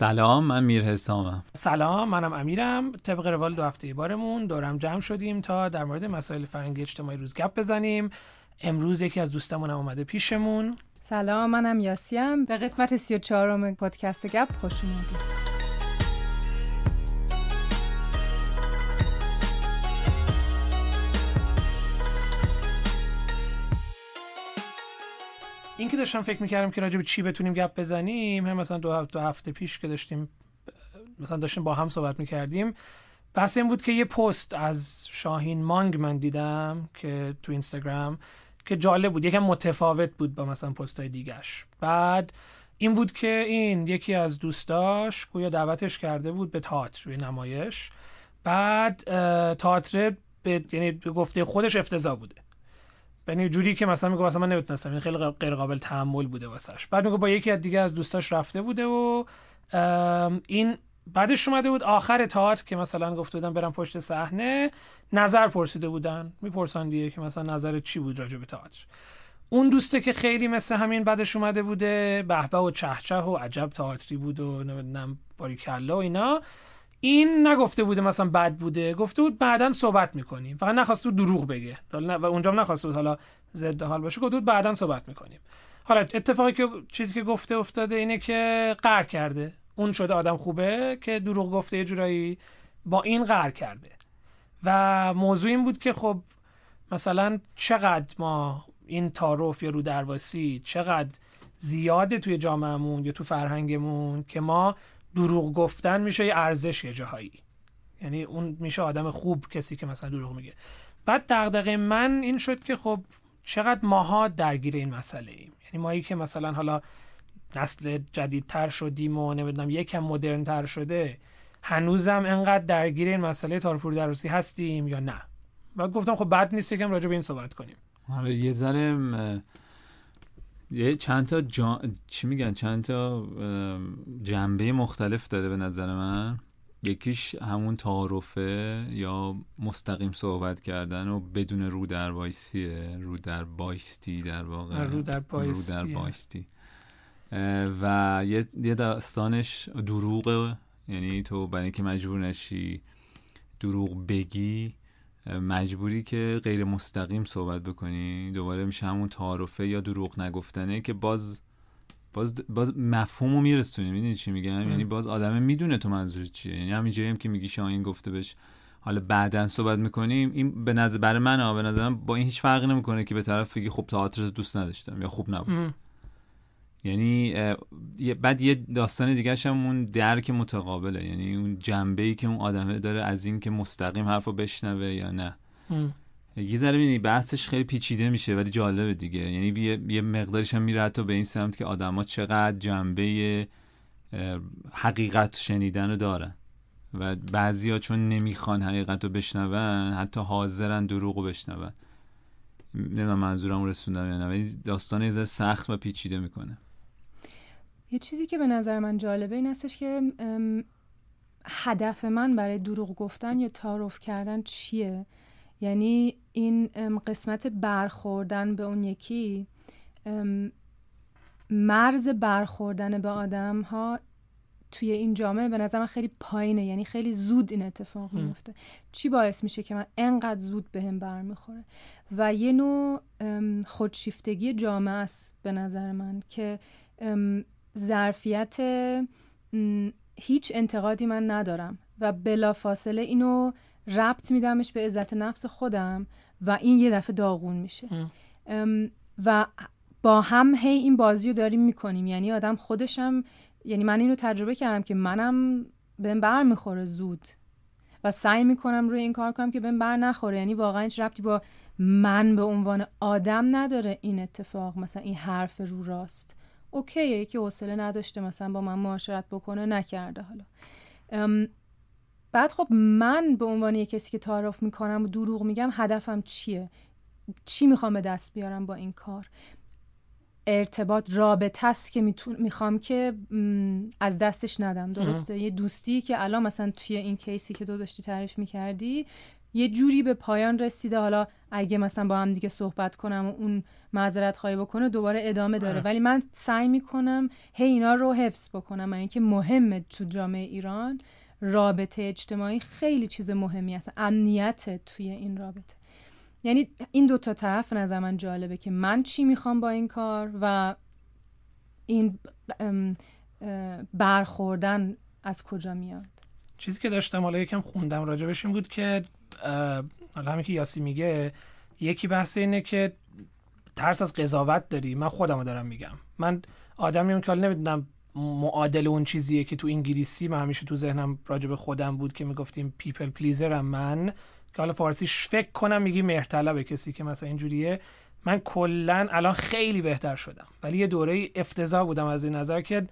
سلام من میر حسامم سلام منم امیرم. طبق روال دو هفته بارمون دورم جمع شدیم تا در مورد مسائل فرهنگی اجتماعی روز گپ بزنیم. امروز یکی از دوستمون اومده پیشمون. سلام منم یاسیم. به قسمت 34 م پادکست گپ خوش اومدید. این که داشتم فکر می‌کردم که راجع به چی بتونیم گپ بزنیم هم مثلا دو هفته, دو هفته پیش که داشتیم مثلا داشتیم با هم صحبت می‌کردیم بحث این بود که یه پست از شاهین مانگ من دیدم که تو اینستاگرام که جالب بود یکم متفاوت بود با مثلا پست های دیگش بعد این بود که این یکی از دوستاش گویا دعوتش کرده بود به تئاتر روی نمایش. بعد تئاتر به یعنی به گفته خودش افتضاح بوده. یعنی جوری که مثلا میگه مثلا من نمی‌تونستم این خیلی غیر قابل تحمل بوده واسش بعد میگه با یکی از دیگه از دوستاش رفته بوده و این بعدش اومده بود آخر تئاتر که مثلا گفته بودن برم پشت صحنه نظر پرسیده بودن. می‌پرسن دیگه که مثلا نظر چی بود راجع به تئاتر. اون دوسته که خیلی مثل همین بعدش اومده بوده بهبه و چهچه و عجب تئاتری بود و نمی‌دونم باریکلا و اینا. این نگفته بوده مثلا بد بوده گفته بود بعدا صحبت می‌کنیم. فقط نخواسته بود دروغ بگه. و اونجا هم نخواسته بود حالا ضد حال باشه گفته بود بعدا صحبت می‌کنیم. حالا اتفاقی که چیزی که گفته افتاده اینه که قهر کرده. اون شده آدم خوبه که دروغ گفته یه جورایی با این قهر کرده. و موضوع این بود که خب مثلا چقدر ما این تعارف یا رو درواسی چقدر زیاده توی جامعهمون یا تو فرهنگمون که ما دروغ گفتن میشه یه ارزش یه جاهایی. یعنی اون میشه آدم خوب کسی که مثلا دروغ میگه. بعد دغدغه من این شد که خب چقدر ماها درگیر این مسئله ایم. یعنی مایی که مثلا حالا نسل جدیدتر شدیم و نمی‌دونم یکم مدرن تر شده هنوزم انقدر درگیر این مسئله تارفور دروسی هستیم یا نه؟ و گفتم خب بد نیست یکم راجع به این صحبت کنیم. آره یه ذره یه چند تا جا... چی میگن؟ چند تا جنبه مختلف داره به نظر من. یکیش همون تعارفه یا مستقیم صحبت کردن و بدون رو در وایسیه. رو در بایستی در واقع. رو در بایستی, رو در بایستی. و یه داستانش دروغه. یعنی تو برای اینکه مجبور نشی دروغ بگی مجبوری که غیر مستقیم صحبت بکنی. دوباره میشه همون تعارفه یا دروغ نگفتنه که باز باز باز مفهومو میرسونی. می‌دونی چی میگم؟ یعنی باز آدمه می‌دونه تو منظور چیه. یعنی همین جایی هم که میگی شاهین گفته بهش حالا بعدا صحبت می‌کنیم. این به نظر برای من به نظرم با این هیچ فرقی نمی‌کنه که به طرف بگی خب تئاتر دوست نداشتم یا خوب نبود. یعنی بعد یه داستان دیگه هم اون درک متقابله. یعنی اون جنبه ای که اون آدمه داره از این که مستقیم حرفو بشنوه یا نه. یه ذره ببینی بحثش خیلی پیچیده میشه ولی جالبه دیگه. یعنی یه, مقدارش هم میره حتی به این سمت که آدما چقدر جنبه حقیقت شنیدن رو دارن. و بعضیا چون نمی‌خوان حقیقت رو بشنون حتی حاضرن دروغ رو بشنون. نمی‌دونم منظورم رسوندم یا نه ولی داستان یه سخت و پیچیده می‌کنه. یه چیزی که به نظر من جالبه این هستش که هدف من برای دروغ گفتن یا تعارف کردن چیه؟ یعنی این قسمت برخوردن به اون یکی مرز برخوردن به آدم ها توی این جامعه به نظر من خیلی پایینه یعنی خیلی زود این اتفاق میفته. چی باعث میشه که من انقدر زود بهم به برمیخوره؟ و یه نوع خودشیفتگی جامعه است به نظر من که ظرفیت هیچ انتقادی من ندارم و بلافاصله اینو ربط میدمش به عزت نفس خودم و این یه دفعه داغون میشه. و با هم هی این بازی رو داریم می‌کنیم. یعنی آدم خودشم یعنی من اینو تجربه کردم که منم بهم بر می‌خوره زود. و سعی می‌کنم روی این کار کنم که بهم بر نخوره. یعنی واقعا هیچ ربطی با من به عنوان آدم نداره این اتفاق. مثلا این حرف رو راست. اوکیه یکی حوصله نداشته مثلا با من معاشرت بکنه نکرده حالا. بعد خب من به عنوان یه کسی که تعارف می‌کنم و دروغ میگم هدفم چیه؟ چی می‌خوام به دست بیارم با این کار؟ ارتباط رابطه است که می‌خوام که از دستش ندم درسته؟ یه دوستی که الان مثلا توی این کیسی که دو داشتی تعریف می‌کردی یه جوری به پایان رسیده. حالا اگه مثلا با هم دیگه صحبت کنم و اون معذرت خواهی بکنه دوباره ادامه داره. آره. ولی من سعی می‌کنم هی اینا رو حفظ بکنم. من اینکه مهمه تو جامعه ایران رابطه اجتماعی خیلی چیز مهمی هست. امنیت توی این رابطه. یعنی این دو تا طرف نظر من جالبه که من چی می‌خوام با این کار و این برخوردن از کجا میاد. چیزی که داشتم حالا یکم خوندم راجبش این بود که حالا همین که یاسی میگه یکی بحث اینه که ترس از قضاوت داری. من خودمو دارم میگم. من آدمیم که حالا نمی‌دونم معادل اون چیزیه که تو انگلیسی من همیشه تو ذهنم راجب خودم بود که می‌گفتیم people pleaser م من. که حالا فارسیش فکر کنم میگی مهرطلب کسی که مثلا اینجوریه. من کلا الان خیلی بهتر شدم. ولی یه دوره افتضاح بودم از این نظر که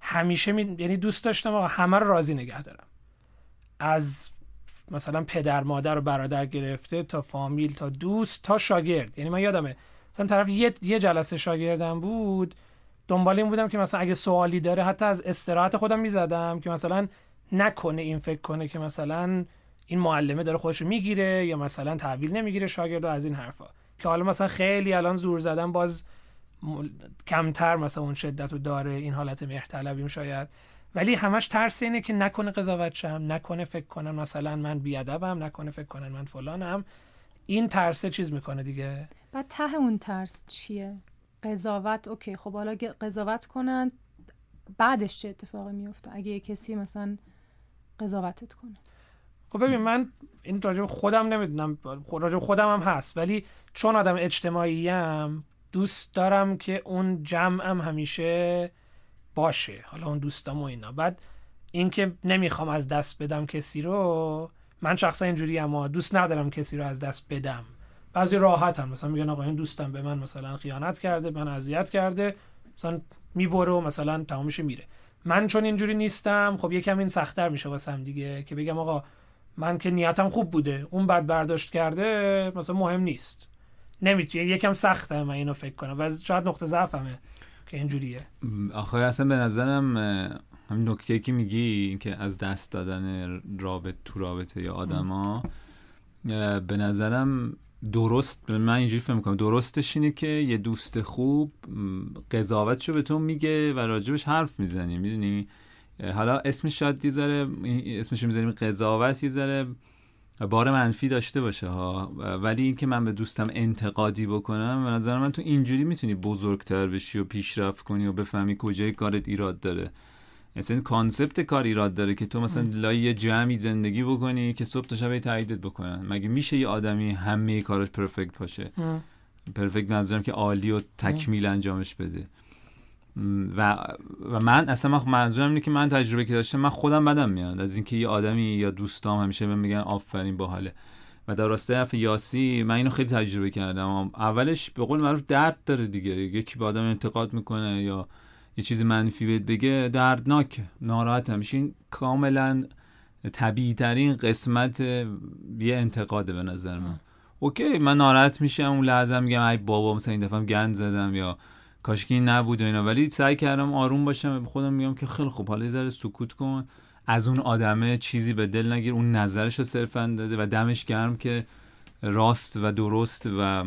همیشه می... یعنی دوست داشتم آقا همه رو راضی نگه دارم. از مثلا پدر مادر و برادر گرفته تا فامیل تا دوست تا شاگرد. یعنی من یادمه مثلا طرف یه, یه جلسه شاگردم بود دنبال این بودم که مثلا اگه سوالی داره حتی از استراحت خودم می‌زدم که مثلا نکنه این فکر کنه که مثلا این معلمه داره خودش می‌گیره یا مثلا تحویل نمی‌گیره شاگرد از این حرفا. که حالا مثلا خیلی الان زور زدن باز م- کمتر مثلا اون شدت رو داره این حالت مهرطلبیم شاید. ولی همش ترس اینه که نکنه قضاوت شم نکنه فکر کنن مثلا من بیادبم نکنه فکر کنن من فلانم. این ترسه چیز می‌کنه دیگه؟ بعد ته اون ترس چیه؟ قضاوت اوکی خب حالا قضاوت کنن بعدش چه اتفاقی میفته اگه یه کسی مثلا قضاوتت کنه. خب ببین من این راجب خودم نمی‌دونم. راجب خودم هم هست ولی چون آدم اجتماعیم دوست دارم که اون جمعم همیشه باشه. حالا اون دوستام و اینا. بعد اینکه نمی‌خوام از دست بدم کسی رو من شخصا اینجوری اما دوست ندارم کسی رو از دست بدم. بعضی راحت هم مثلا میگن آقا این دوستم به من مثلا خیانت کرده من اذیت کرده مثلا می‌بره و مثلا تمامش میره. من چون اینجوری نیستم خب یکم این سختتر میشه واسم دیگه که بگم آقا من که نیتم خوب بوده اون بعد برداشت کرده مثلا مهم نیست. نمی‌تونه یکم سخته من اینو فکر کنم. و شاید نقطه ضعفمه. که اینجوریه. آخه اصلا به نظرم همین نکته که میگی که از دست دادن رابط تو رابطه یا آدما به نظرم درست من اینجوری فکر می‌کنم درستش اینه که یه دوست خوب قضاوتشو به تو میگه و راجبش حرف می‌زنی می‌دونی؟ حالا اسمش شاید یه ذره اسمش می‌ذاریم قضاوت یه ذره بار منفی داشته باشه ها. ولی اینکه من به دوستم انتقادی بکنم به نظر من تو اینجوری می‌تونی بزرگتر بشی و پیشرفت کنی و بفهمی کجای کارت ایراد داره. مثلا concept کار ایراد داره که تو مثلا لای یه جمعی زندگی بکنی که صبح تا شب تاییدت بکنن. مگه میشه یه آدمی همه کارش perfect باشه؟ perfect منظورم که عالی و تکمیل انجامش بده. و و من اصلا من منظورم اینه که من تجربه که داشتم من خودم بدم میاد. از اینکه یه آدمی یا دوستام همیشه بهم میگن آفرین باحاله. و در راستای حرف یاسی من اینو خیلی تجربه کردم. اولش به قول معروف درد داره دیگه. یکی به آدم انتقاد می‌کنه یا یه چیز منفی بهت بگه دردناک ناراحت میشه این کاملا طبیعی ترین قسمت یه انتقاده به نظر من. اوکی من ناراحت میشم اون لحظه میگم ای بابا مثلا این دفعه گند زدم یا کاش که این نبود و اینا. ولی سعی کردم آروم باشم به خودم میگم که خیلی خوب حالا ذره سکوت کن. از اون آدمه چیزی به دل نگیر اون نظرش رو صرفا داده و دمش گرم که راست و درست و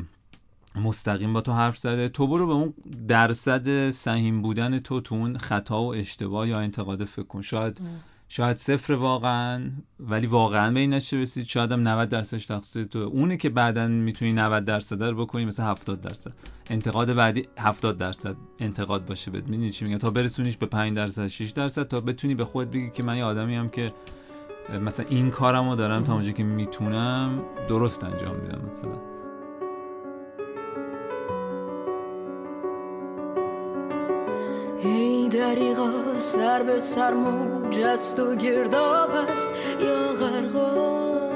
مستقیم با تو حرف زده. تو برو به اون درصد سهیم بودن تو تو اون خطا و اشتباه یا انتقاد فکر کن. شاید شاید صفر واقعا ولی واقعا به این نشه رسید. شاید هم 90 درصدش تقصیر تو. اونه که بعدا می‌تونی 90 درصد رو بکنی مثلا 70 درصد. انتقاد بعدی 70 درصد انتقاد باشه بهت. می‌دونی چی میگم؟ تا برسونیش به 5 درصد 6 درصد. تا بتونی به خودت بگی که من یه آدمی هم که مثلا این کارمو دارم تا اونجایی که می‌تونم درست انجام میدم مثلا. دریغا سر به سر موج است و گرداب است. یا غرقاب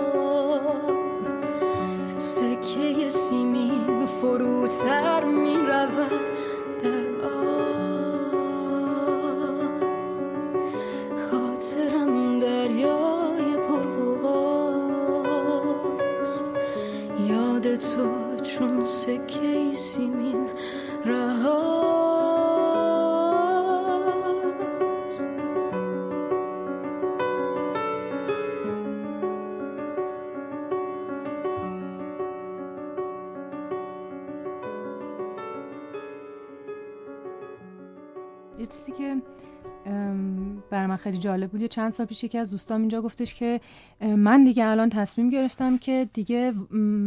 سکه سیمین فروتر می رود در آب. خاطرم دریای پرغوغاست. یاد تو چون سکه سیمین چیزی که برای من خیلی جالب بود. یه چند سال پیش یکی از دوستام اینجا گفتش که من دیگه الان تصمیم گرفتم که دیگه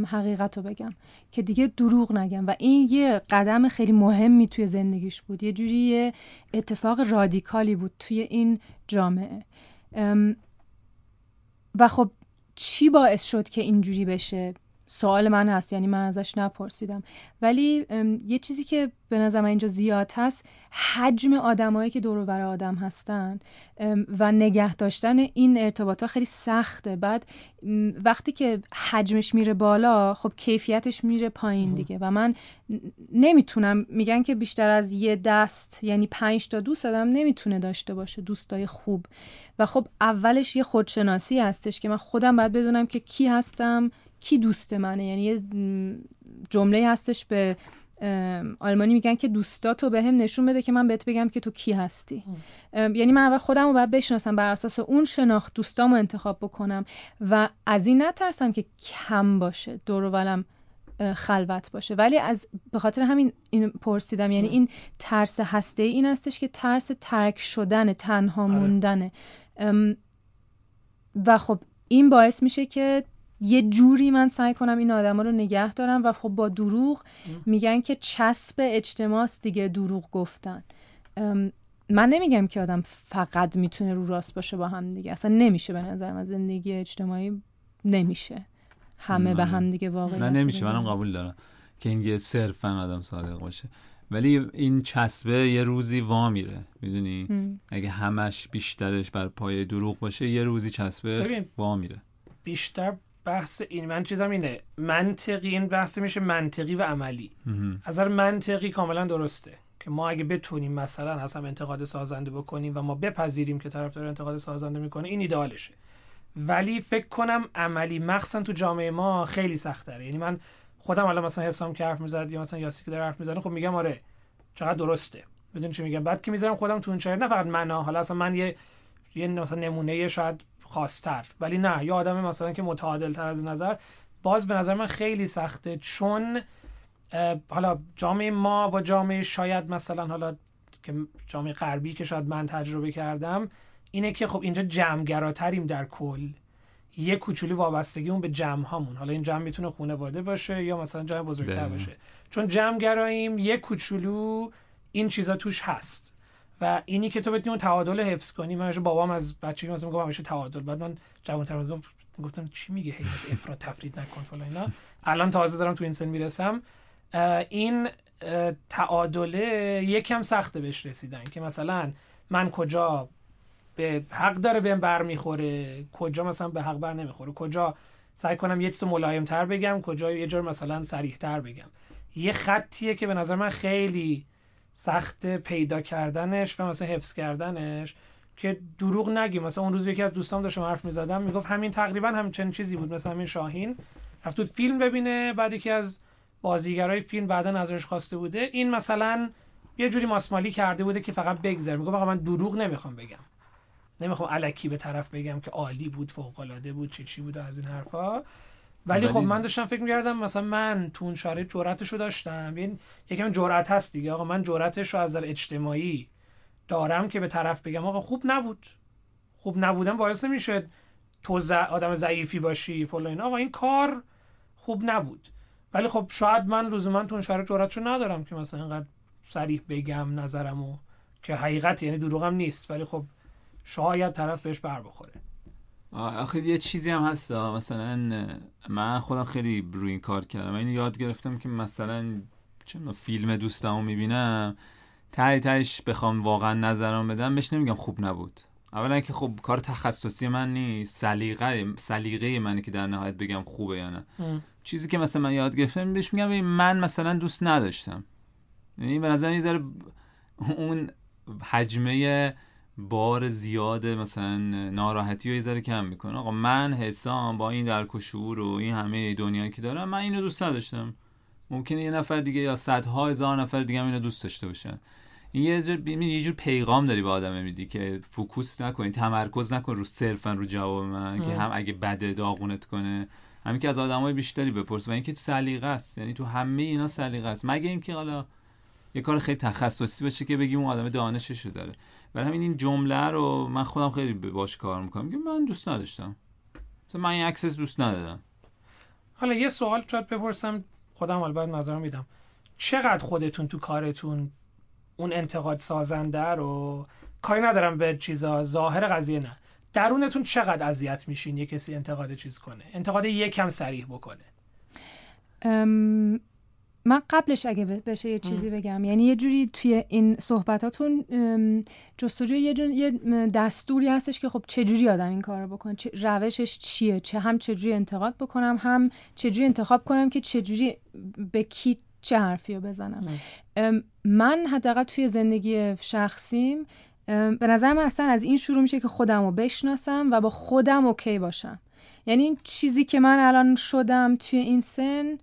حقیقت رو بگم که دیگه دروغ نگم. و این یه قدم خیلی مهمی توی زندگیش بود. یه جوری یه اتفاق رادیکالی بود توی این جامعه. و خب چی باعث شد که اینجوری بشه؟ سوال من هست یعنی من ازش نپرسیدم. ولی یه چیزی که به نظر اینجا زیاد هست حجم آدمایی که دور و آدم هستن و نگه داشتن این ارتباطات خیلی سخته. بعد وقتی که حجمش میره بالا خب کیفیتش میره پایین دیگه. و من نمی‌تونم میگن که بیشتر از یه دست یعنی پنج تا دوست آدم نمی‌تونه داشته باشه دوستای خوب. و خب اولش یه خودشناسی هستش که من خودم باید بدونم که کی هستم کی دوست منه؟ یعنی یه جمله هستش به آلمانی میگن که دوستاتو به هم نشون بده که من بهت بگم که تو کی هستی. یعنی من اول خودم رو باید بشناسم بر اساس اون شناخت دوستامو انتخاب بکنم و از این نترسم که کم باشه دور ولم خلوت باشه. ولی از به خاطر همین این پرسیدم. یعنی این ترس هسته این هستش که ترس ترک شدن تنها آره. موندنه و خب این باعث میشه که یه جوری من سعی کنم این آدما رو نگه دارم و خب با دروغ میگن که چسب اجتماعست دیگه دروغ گفتن. من نمیگم که آدم فقط می‌تونه رو راست باشه با هم دیگه. اصلا نمیشه به نظر من. زندگی اجتماعی نمیشه. همه به هم دیگه واقعا نه نمیشه. منم قبول دارم که اینگه صرفا آدم صادق باشه. ولی این چسبه یه روزی وا میره. می‌دونی؟ اگه همش بیشترش بر پای دروغ باشه یه روزی چسبه وا میره. بیشتر بحث این من چیزم اینه. منطقی این بحث میشه منطقی و عملی. از نظر منطقی کاملا درسته که ما اگه بتونیم مثلا از هم انتقاد سازنده بکنیم و ما بپذیریم که طرف داره انتقاد سازنده می‌کنه این ایدالشه ولی فکر کنم عملی مخصوصا تو جامعه ما خیلی سخت داره یعنی من خودم الان مثلا حسام که حرف می‌زد یا مثلا یاسی که داره حرف می‌زنه خب میگم آره چقدر درسته. بدون چی میگم؟ بعد که می‌ذارم خودم تو اون نه فقط من حالا اصلا من یه یه مثلا نمونه شاید خاصتر. ولی نه یه آدم مثلا که متعادل تر از نظر باز به نظر من خیلی سخته. چون حالا جامعه ما با جامعه شاید مثلا حالا که جامعه غربی که شاید من تجربه کردم اینه که خب اینجا جمعگراتریم در کل. یه کوچولی وابستگی اون به جمع هامون حالا این جمع می‌تونه خانواده باشه یا مثلا جمع بزرگتر باشه. چون جمعگراییم یه کوچولو این چیزا توش هست. و اینی که تو بتونی اون تعادل حفظ کنی من بابام از بچگی مثلا میگم همیشه تعادل بعد من جوان‌تر گفتم گفتم چی میگه؟ هی از افراط تفرید نکن فلان اینا. الان تازه دارم تو این سن می‌رسم. این تعادله یکم سخته بهش رسیدن که مثلا من کجا به حق داره بهم بر می‌خوره کجا مثلا به حق بر نمی‌خوره کجا سعی کنم یه چیز ملایم تر بگم کجا یه جور مثلا سریح تر بگم. یه خطیه که به نظر من خیلی سخت پیدا کردنش و مثلا حفظ کردنش که دروغ نگیم مثلا اون روز یکی از دوستان داشتم حرف می‌زدم می‌گفت همین تقریبا همچین چیزی بود مثلا همین شاهین. رفت فیلم ببینه بعد یکی از بازیگرای فیلم بعدا ازش خواسته بوده. این مثلا یه جوری ماسمالی کرده بوده که فقط بگذره. میگه من دروغ نمی‌خوام بگم. نمی‌خوام علکی به طرف بگم که عالی بود فوق العاده بود چی چی بود از این حرفا. ولی خب من داشتم فکر می‌کردم مثلا من تو اون شرایط جرأتش رو داشتم. این یکم جرأت هست دیگه. آقا من جرأتش رو از نظر اجتماعی دارم که به طرف بگم. آقا خوب نبود. خوب نبودم باعث نمیشه تو ز... آدم ضعیفی باشی فلان آقا این کار خوب نبود. ولی خب شاید من لزوما تو اون شرایط جرأتشو ندارم که مثلا اینقدر صریح بگم نظرمو که حقیقت یعنی دروغم نیست. ولی خب شاید طرف بهش بر بخوره. آخه یه چیزی هم هست مثلا من خودم خیلی روی این کار کردم. اینو یاد گرفتم که مثلا چون فیلم دوستمو می‌بینم تای تایش بخوام واقعا نظرم بدم بهش نمیگم خوب نبود. اولا که خب کار تخصصی من نیست سلیقه سلیقه منه که در نهایت بگم خوبه یا نه. چیزی که مثلا من یاد گرفتم بهش میگم من مثلا دوست نداشتم. یعنی به نظر یه اون حجمه بار زیاد مثلا ناراحتی رو یه ذره کم می‌کنه. آقا من حسام با این درک و شعور و این همه دنیایی که دارم من اینو دوست نداشتم. ممکنه یه نفر دیگه یا صدها هزار نفر دیگه هم اینو دوست داشته باشن. این یه جور, یه جور پیغام داری به آدم میدی که فوکوس نکنی تمرکز نکن رو صرفا رو جواب من که هم اگه بده داغونت کنه. همین که از آدمای بیشتری بپرس و اینکه سلیقه است. یعنی تو همه اینا سلیقه است. مگه اینکه حالا یه کار خیلی تخصصی باشه که بگیم اون آدم دانششو داره. برای همین این جمله رو من خودم خیلی باش کار می‌کنم. میگم من دوست نداشتم. مثلا من این عکس دوست ندارم. حالا یه سوال شاید بپرسم خودم حالا بعد نظر میدم. چقدر خودتون تو کارتون اون انتقاد سازنده رو کاری ندارم به چیزا ظاهر قضیه نه. درونتون چقدر اذیت میشین یه کسی انتقاد چیز کنه؟ انتقاد یکم سریح بکنه. ام، من قبلش اگه بشه یه چیزی بگم. یعنی یه جوری توی این صحبتاتون جستجوی یه, جون- یه دستوری هستش که خب چجوری آدم این کار رو بکنه؟ چه روشش چیه؟ چه هم چجوری انتقاد بکنم؟ هم چجوری انتخاب کنم که چجوری به کی چه حرفی رو بزنم من حداقل توی زندگی شخصیم به نظر من اصلا از این شروع میشه که خودم رو بشناسم و با خودم اوکی باشم. یعنی این چیزی که من الان شدم توی این سن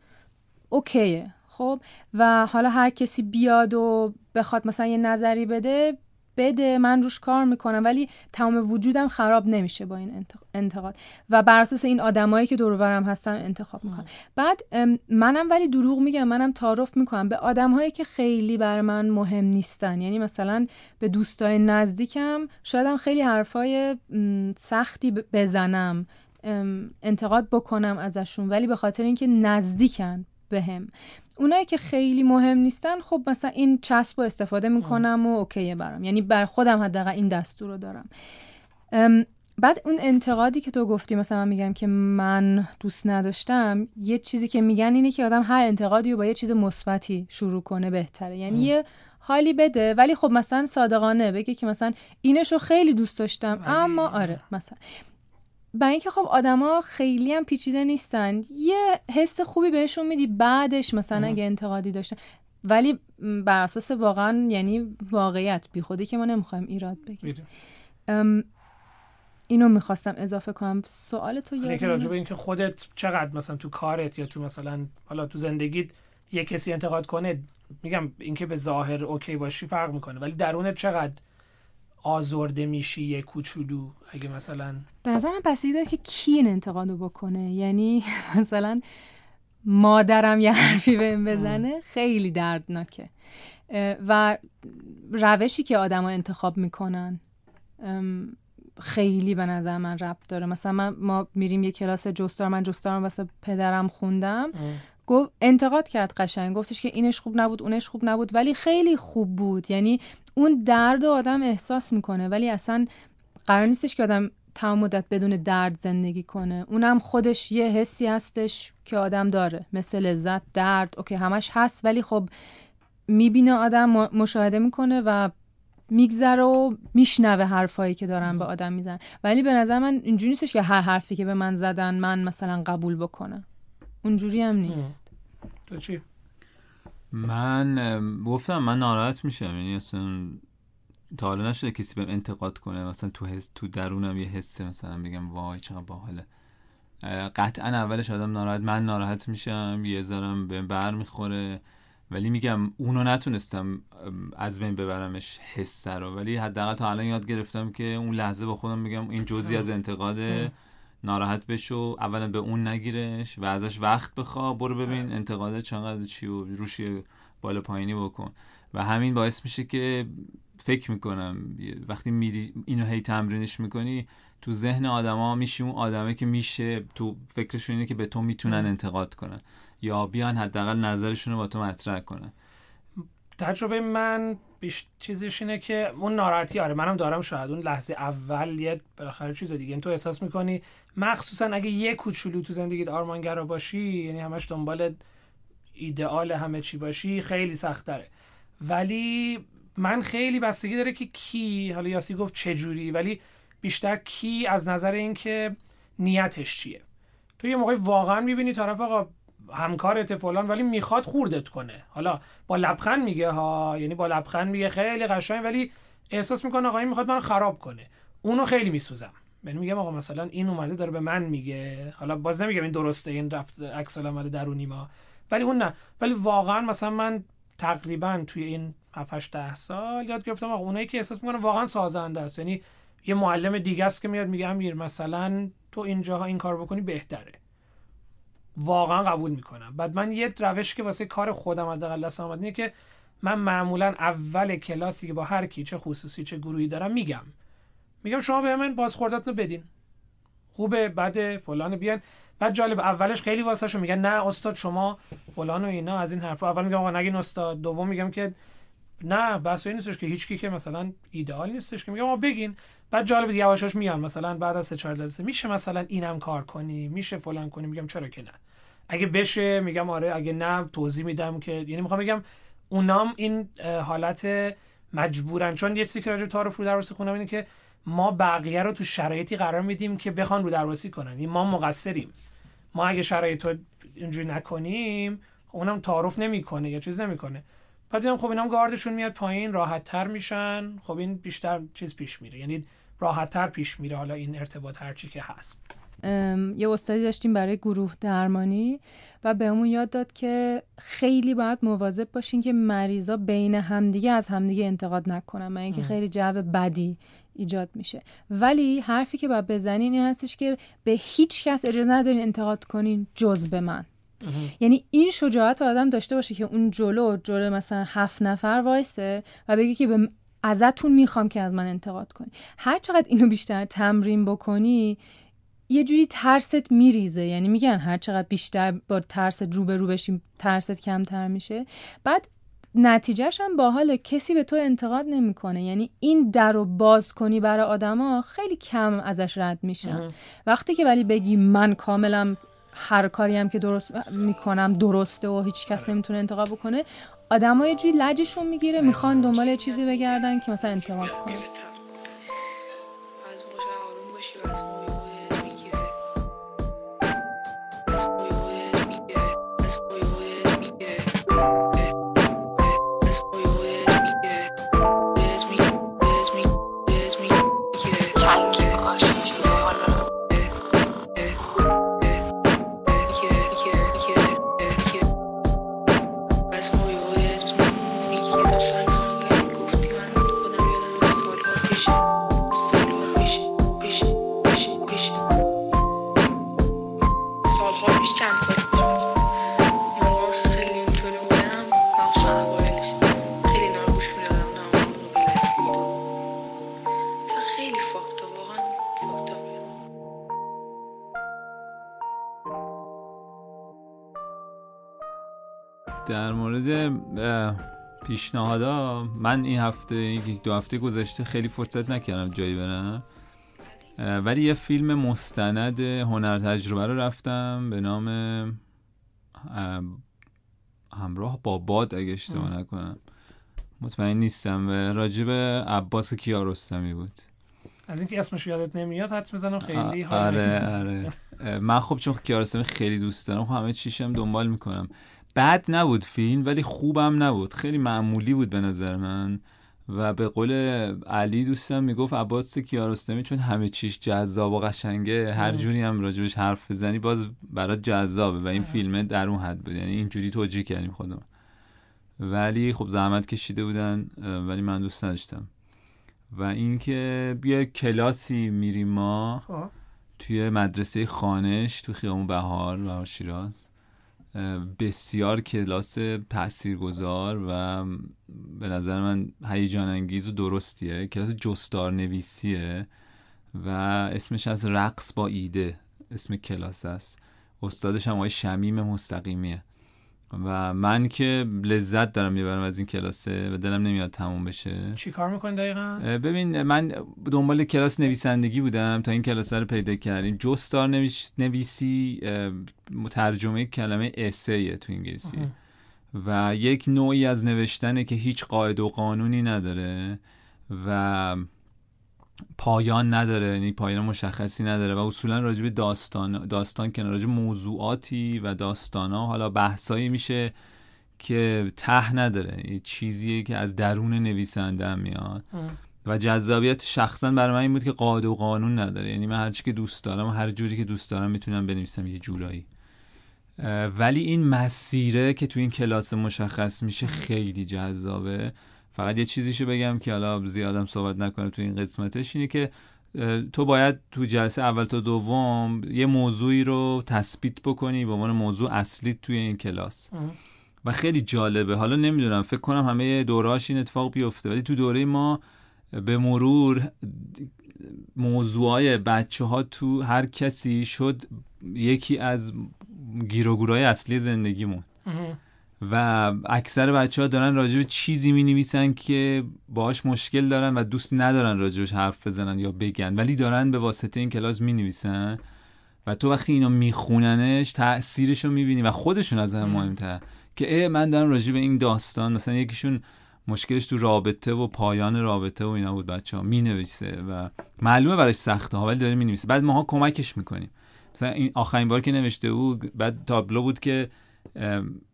اوکیه. خب و حالا هر کسی بیاد و بخواد مثلا یه نظری بده بده. من روش کار می‌کنم ولی تمام وجودم خراب نمیشه با این انتق- انتقاد. و بر اساس این آدمایی که دور برم هستم انتخاب می‌کنم. بعد منم ولی دروغ میگم منم تعارف می‌کنم به آدمهایی که خیلی بر من مهم نیستن. یعنی مثلا به دوستای نزدیکم شایدم خیلی حرفای سختی بزنم انتقاد بکنم ازشون. ولی به خاطر اینکه نزدیکن بهم. اونایی که خیلی مهم نیستن خب مثلا این چسب رو استفاده می‌کنم و اوکیه برام. یعنی بر خودم حداقل این دستور رو دارم. بعد اون انتقادی که تو گفتی مثلا من میگم که من دوست نداشتم یه چیزی که میگن اینه که آدم هر انتقادی رو با یه چیز مثبتی شروع کنه بهتره. یعنی یه حالی بده ولی خب مثلا صادقانه بگه که مثلا اینشو خیلی دوست داشتم ولی- اما آره مثلا. برای اینکه خب آدما خیلی هم پیچیده نیستن. یه حس خوبی بهشون میدی بعدش مثلا اگه انتقادی داشتن. ولی بر اساس واقعا یعنی واقعیت بی خودی که ما نمی‌خوایم ایراد بگیریم. اینو می‌خواستم اضافه کنم. سوال تو اینه که یادم راجع به اینکه خودت چقدر مثلا تو کارت یا تو مثلا حالا تو زندگیت یه کسی انتقاد کنه میگم اینکه به ظاهر اوکی باشی فرق می‌کنه ولی درونت چقدر آزرده میشی یه کوچولو؟ اگه مثلا به نظر من بستگی داره که کی این انتقادو بکنه. یعنی مثلا مادرم یه حرفی بهم بزنه خیلی دردناکه. و روشی که آدما انتخاب می‌کنن خیلی به نظر من ربط داره. مثلا من ما میریم یه کلاس جستار من جستار رو واسه پدرم خوندم. گفت انتقاد کرد قشنگ. گفتش که اینش خوب نبود اونش خوب نبود ولی خیلی خوب بود. یعنی اون درد آدم احساس می‌کنه ولی اصلا قرار نیستش که آدم تمام مدت بدون درد زندگی کنه. اونم خودش یه حسی هستش که آدم داره مثل لذت درد اوکی همش هست ولی خب می‌بینه آدم مشاهده می‌کنه و میگذره و میشنوه حرفایی که دارن به آدم میزن ولی به نظر من اینجوری نیستش که هر حرفی که به من زدن من مثلا قبول بکنم. اونجوری هم نیست. تو چی؟ من گفتم من ناراحت میشم یعنی اصلا تا حالا نشده کسی بهم انتقاد کنه مثلا تو حس تو درونم یه حسه مثلا بگم وای چقدر باحاله. قطعا اولش آدم ناراحت من ناراحت میشم یه ذرم بهم بر می‌خوره ولی میگم اونو نتونستم از بین ببرمش حسه رو. ولی حداقل تا الان یاد گرفتم که اون لحظه با خودم میگم این جزئی از انتقاده. ناراحت بشو اولا به اون نگیرش و ازش وقت بخوا برو ببین انتقاده چقدر چی و روش یه بالا پایینی بکن. و همین باعث میشه که فکر می‌کنم وقتی میری اینو هی تمرینش می‌کنی تو ذهن آدما میشی اون آدمه که میشه تو فکرشون اینه که به تو می‌تونن انتقاد کنن یا بیان حداقل نظرشون رو با تو مطرح کنن. تجربه من بیش چیزش اینه که اون ناراحتی آره منم دارم شاید اون لحظه اول یه بالاخره چیز دیگه. این تو احساس می‌کنی مخصوصا اگه یه کوچولو تو زندگیت آرمانگرا باشی یعنی همش دنبال ایدئال همه چی باشی خیلی سخت داره ولی من خیلی بستگی داره که کی حالا یاسی گفت چجوری ولی بیشتر کی از نظر اینکه نیتش چیه. تو یه موقعی واقعا می‌بینی طرف آقا همکارت فلان ولی می‌خواد خوردت کنه. حالا با لبخند میگه ها یعنی با لبخند میگه خیلی قشنگ ولی احساس می‌کنه آقا این می‌خواد منو خراب کنه. اونو خیلی میسوزم. یعنی میگم آقا مثلا این اومده داره به من میگه. حالا باز نمیگم این درسته این رفت عکس العمل درونی ما. ولی اون نه. ولی واقعا مثلا من تقریبا توی این 7 10 سال یاد گرفتم آقا اونایی که احساس می‌کنن واقعا سازنده است. یعنی یه معلم دیگه است که میاد میگه امیر مثلا تو اینجاها این کار بکنی بهتره. واقعا قبول می‌کنم. بعد من یه روش که واسه کار خودم حداقل دستم اومد اینه که من معمولا اول کلاسی که با هر کی چه خصوصی چه گروهی دارم میگم. میگم شما به من بازخوردتون بدین. خوبه بعد فلان بیان بعد جالب اولش خیلی واسهشو میگن نه استاد شما فلان و اینا از این حرفا. اول میگم آقا نگین استاد. دوم میگم که نه بس این نیستش که هیچ کی که مثلا ایدئال نیستش که. میگم ما بگین. بعد جالب یواشاش میان. مثلا بعد از سه چهار جلسه میشه مثلا اینم کار کنی میشه فلان کنی. میگم چرا که نه. اگه بشه میگم آره اگه نه توضیح میدم که یعنی می‌خوام بگم اونام این حالت مجبورن. چون یه چیزی که راجع تعارف رو درواسی اینه که ما بقیه رو تو شرایطی قرار میدیم که بخوان رو درواسی کنن. یعنی ما مقصریم. ما اگه شرایط رو اینجوری نکنیم اونم تعارف نمی‌کنه یا چیز نمی‌کنه. بعد دیدم خب اینام گاردشون میاد پایین راحت تر میشن. خب این بیشتر چیز پیش میره. یعنی راحت تر پیش میره حالا این ارتباط هرچی که هست. یه استادی داشتیم برای گروه درمانی و بهمون یاد داد که خیلی باید مواظب باشین که مریضا بین همدیگه از همدیگه انتقاد نکنن من اینکه خیلی جو بدی ایجاد میشه. ولی حرفی که باید بزنین این هستش که به هیچ کس اجازه ندارین انتقاد کنین جز به من. یعنی این شجاعت آدم داشته باشه که اون جلو جلو مثلا هفت نفر وایسه و بگه که به ازتون می‌خوام که از من انتقاد کنی. هر چقدر اینو بیشتر تمرین بکنی یه جوری ترست میریزه. یعنی میگن هر چقدر بیشتر با ترست رو به رو بشیم ترست کمتر میشه. بعد نتیجهش هم باحال کسی به تو انتقاد نمی‌کنه. یعنی این در رو باز کنی برای آدما خیلی کم ازش رد میشن. وقتی که ولی بگی من کاملا هر کاری هم که درست می‌کنم درسته و هیچ کس نمی‌تونه انتقاد بکنه آدم یه جوری لجشون می‌گیره می‌خوان دنبال چیزی بگردن که مثلا انتقاد کنه پیشنهادا من این هفته یک دو هفته گذشته خیلی فرصت نکردم جایی برم. ولی یه فیلم مستند هنر تجربه رو رفتم به نام همراه با باد اگه اشتباه نکنم. مطمئن نیستم و راجب عباس کیارستمی بود. از اینکه اسمش یادت نمیاد حدس می‌زنم خیلی آره آره. من خب چون کیارستمی خیلی دوست دارم خب همه چیشم دنبال می‌کنم. بد نبود فیلم ولی خوبم نبود. خیلی معمولی بود به نظر من. و به قول علی دوستم می‌گفت عباس کیارستمی چون همه چیش جذاب و قشنگه هر جوری هم راجبش حرف بزنی باز برات جذابه و این فیلم در اون حد بود. یعنی اینجوری توجیه کردیم خودم ولی خب زحمت کشیده بودن ولی من دوست نداشتم. و اینکه بیا کلاسی میریم ما خب. توی مدرسه خانش تو خیامون بهار و شیراز. بسیار کلاس تاثیرگذار و به نظر من هیجان انگیز و درستیه. کلاس جستار نویسیه و اسمش از رقص با ایده اسم کلاس است. استادش هم آقای شمیم مستقیمیه. و من که لذت دارم می‌برم از این کلاسه و دلم نمیاد تموم بشه. چی کار می‌کنی دقیقا؟ ببین من دنبال کلاس نویسندگی بودم تا این کلاس رو پیدا کردیم. جستار نویسی ترجمه کلمه اسیه تو انگلیسی. و یک نوعی از نوشتنه که هیچ قاعده و قانونی نداره و پایان نداره یعنی پایان مشخصی نداره و اصولا راجب داستان داستان که راجب موضوعاتی و داستانا حالا بحثایی میشه که ته نداره. یه چیزیه که از درون نویسنده هم میاد. و جذابیت شخصا برای من این بود که قاعده و قانون نداره. یعنی من هر چی که دوست دارم و هر جوری که دوست دارم می‌تونم بنویسم یه جورایی. ولی این مسیره که تو این کلاس مشخص میشه خیلی جذابه. فقط یه چیزیشو بگم که حالا زیادم صحبت نکنه تو این قسمتش اینه که تو باید تو جلسه اول تا دوم یه موضوعی رو تثبیت بکنی به عنوان موضوع اصلی توی این کلاس. و خیلی جالبه. حالا نمی‌دونم فکر کنم همه دورهاش این اتفاق بیفته ولی تو دوره ما به مرور موضوعای بچه ها تو هر کسی شد یکی از گیروگورای اصلی زندگیمون. و اکثر بچه ها دارن راجب چیزی می نویسن که باهاش مشکل دارن و دوست ندارن راجبش حرف بزنن یا بگن. ولی دارن به واسطه این کلاس می نویسن و تو وقتی اینا میخوننش تاثیرش رو می‌بینی و خودشون از هم مهمتر. که اه من دارم راجع به این داستان مثلا یکیشون مشکلش تو رابطه و پایان رابطه و اینا بود بچه ها می نویسه و معلومه براش سخته ها ولی داره می نویسه بعد ماها کمکش می‌کنیم. مثلا این آخرین بار که نوشته بود بعد تابلو بود که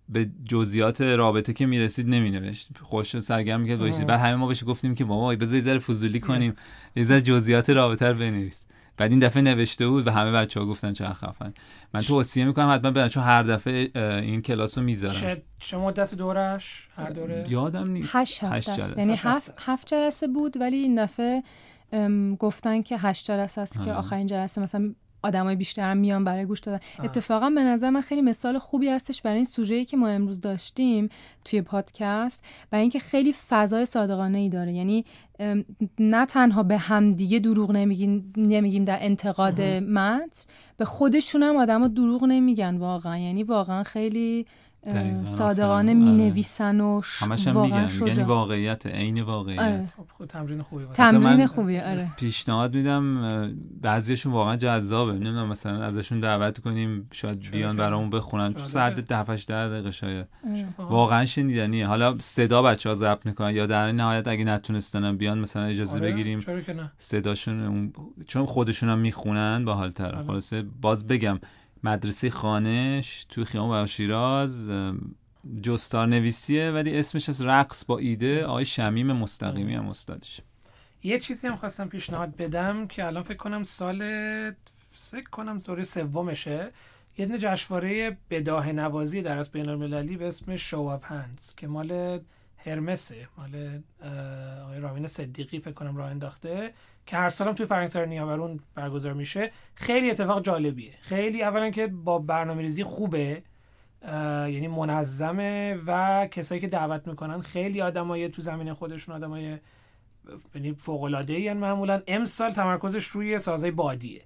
به جزئیات رابطه که می‌رسید نمینوشت. خوش سرگرم می‌کرد بایستی بعد همه ما بهش گفتیم که بابا بذار ذره فضولی کنیم. یه ذره جزئیات رابطه رو بنویس. بعد این دفعه نوشته بود و همه بچه ها گفتن چه خفن. من توصیه می‌کنم حتما برن چون هر دفعه این کلاس رو می‌ذارن چه مدت دورش؟ هر دوره؟ یادم نیست. هشت هفته یعنی هفت هفت جلسه بود ولی این دفعه گفتن که هشت جلسه است که آخرین جلسه. مثلا آدمای بیشتر هم میان برای گوش دادن. اتفاقا به نظر من خیلی مثال خوبی هستش برای این سوژه‌ای که ما امروز داشتیم توی پادکست برای اینکه خیلی فضای صادقانه ای داره. یعنی نه تنها به همدیگه دروغ نمیگیم نمیگیم در انتقاد متن به خودشون هم آدما دروغ نمیگن واقعا. یعنی واقعا خیلی صادقانه می نویسن و همش هم میگن یعنی واقعیت عین واقعیت. آره. خب تمرین خوبی تمرین خوبی آره. پیشنهاد میدم بعضیشون واقعا جذابه. نمی‌دونم مثلا ازشون دعوت کنیم شاید بیان برامون بخونن. تو ساعت 10 8 دقیقه شاید. آره. واقعا شنیدنیه. حالا صدا بچه ها ضبط می‌کنن یا در نهایت اگه نتونستن بیان مثلا اجازه آره. بگیریم صداشون چون خودشون هم می‌خونن باحال‌تر آره. خلاصه باز بگم مدرسه خانش تو خیام شیراز جستار نویسیه ولی اسمش از رقص با ایده آقای شمیم مستقیمی هم استادش. یه چیزی هم خواستم پیشنهاد بدم که الان فکر کنم سال فکر کنم دوره سومشه. یه دونه جشنواره بداه نوازی در از بین المللی به اسم شو اف هندز که مال هرمسه مال آقای راوین صدیقی فکر کنم راه انداخته. که هر سالم توی فرنگسر نیاورون برگزار میشه خیلی اتفاق جالبیه. خیلی اولا که با برنامه ریزی خوبه یعنی منظمه و کسایی که دعوت می‌کنن خیلی آدمای تو زمین خودشون آدمای یعنی فوق العاده یعنی معمولا امسال تمرکزش روی سازای بادیه.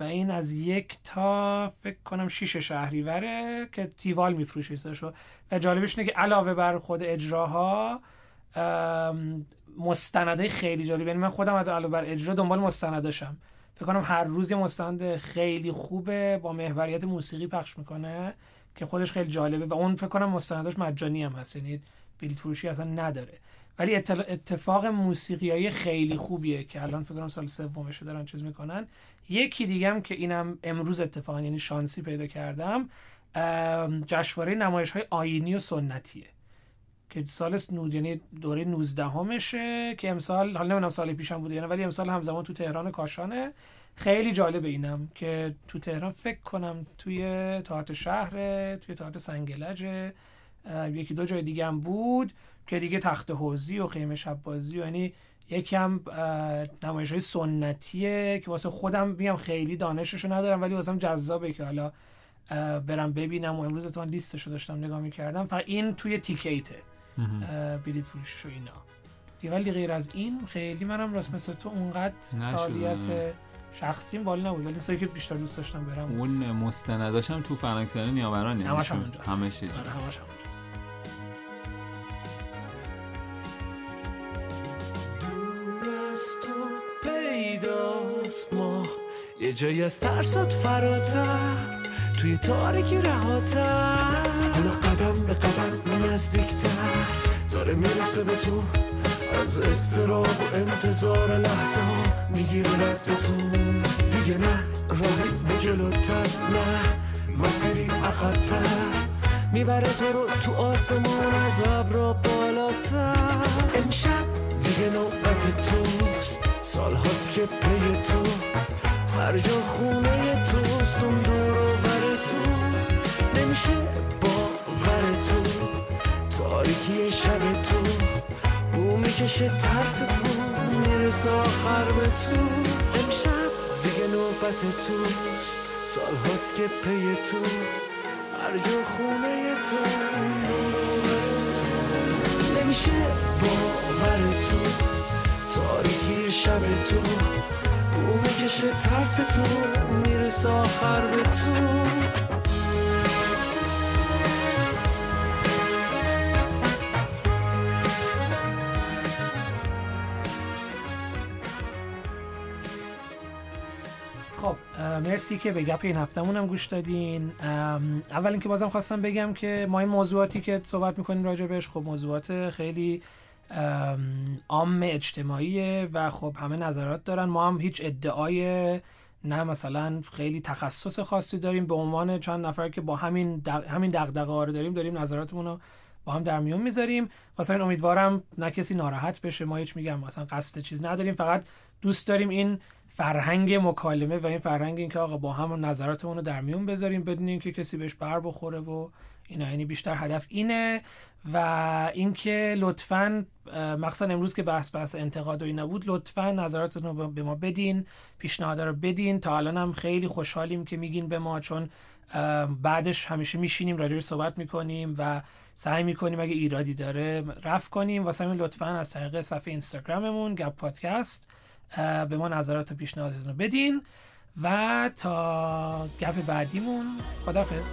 و این از یک تا فکر کنم شیش شهریوره که تیوال میفروشه و جالبش اینه که علاوه بر خود اجراها مستنده خیلی جالب. یعنی من خودم علاوه بر اجرا دنبال مستنداشم فکر کنم هر روز مستند خیلی خوبه با محوریت موسیقی پخش می‌کنه که خودش خیلی جالبه و اون فکر کنم مستنداش مجانی هم هست. یعنی بلیط فروشی اصلا نداره. ولی اتفاق موسیقیایی خیلی خوبیه که الان فکر کنم سال سومش دارن چیز می‌کنن. یکی دیگه هم که اینم امروز اتفاقا یعنی شانسی پیدا کردم جشنواره نمایش های آینی و سنتیه. که سال نود یعنی دوره 19 همشه که امسال حالا نمی‌دونم سال پیشم بوده یعنی ولی امسال همزمان تو تهران کاشانه. خیلی جالب اینم که تو تهران فکر کنم توی تئاتر شهر توی تئاتر سنگلج یکی دو جای دیگه هم بود که دیگه تخت حوزی و خیمه شب بازی و یعنی یکی هم نمایش های سنتیه که واسه خودم میگم خیلی دانششو ندارم ولی واسم جذابه که حالا برم ببینم و امروز اتفاقا لیستشو داشتم نگاه می‌کردم. و این توی تیکیته. بلیت فروشش و اینا. ولی غیر از این خیلی منم راست مثل تو اونقدر فعالیت شخصیم بالا نبود. ولی مثلا که بیشتر دوست داشتم برم. اون مستنداشم تو فرنگسرای نیاوران یعنی همش همونجاست. همش آره، همش ما. یه جایی از ترسات فراتر توی تاریکی رهاتر. حالا قدم به قدم نزدیکتر داره می‌رسه به تو. از استراب و انتظار لحظه ها می‌گیره رد تو. دیگه نه راهی به جلوتر نه مسیری عقبتر. می‌بره تو رو تو آسمون از ابرا بالاتر. امشب دیگه نوبت توست سال هاست که پی تو. هر جا خونه توست اون دور و تو. نمیشه تاریکی شب تو او می‌کشه ترس تو می‌رسه آخر به تو. امشب دیگه نوبت توست سال هاست که پی تو هر جا خونه تو. نمیشه باور تو تاریکی شب تو بو می‌کشه ترس تو می‌رسه آخر به تو. مرسی که به گپ این هفتمون هم گوش دادین. اول اینکه بازم خواستم بگم که ما این موضوعاتی که صحبت می‌کنیم راجع بهش خب موضوعات خیلی ام، عام اجتماعیه و خب همه نظرات دارن. ما هم هیچ ادعای نه مثلا خیلی تخصص خاصی داریم. به عنوان چند نفر که با همین دق... همین دغدغه ها رو داریم داریم نظراتمون رو با هم در میون می‌ذاریم. واسه این امیدوارم نه کسی ناراحت بشه. ما هیچ میگم مثلا قصد چیز نداریم. فقط دوست داریم این فرهنگ مکالمه و این فرهنگ این که آقا با هم نظراتمون رو در میون بذاریم بدون اینکه کسی بهش بر بخوره و اینا یعنی بیشتر هدف اینه و اینکه لطفا مخصوصا امروز که بحث بحث انتقاد و اینا بود لطفا نظراتتون رو به ما بدین پیشنهاد رو بدین. تا الان هم خیلی خوشحالیم که میگین به ما چون بعدش همیشه میشینیم راجعش صحبت می‌کنیم و سعی می‌کنیم اگه ایرادی داره رفع کنیم. واسه همین لطفا از طریق صفحه اینستاگراممون گپ پادکست به ما نظرات و پیشنهاداتتون رو بدین و تا گپ بعدیمون خدافظ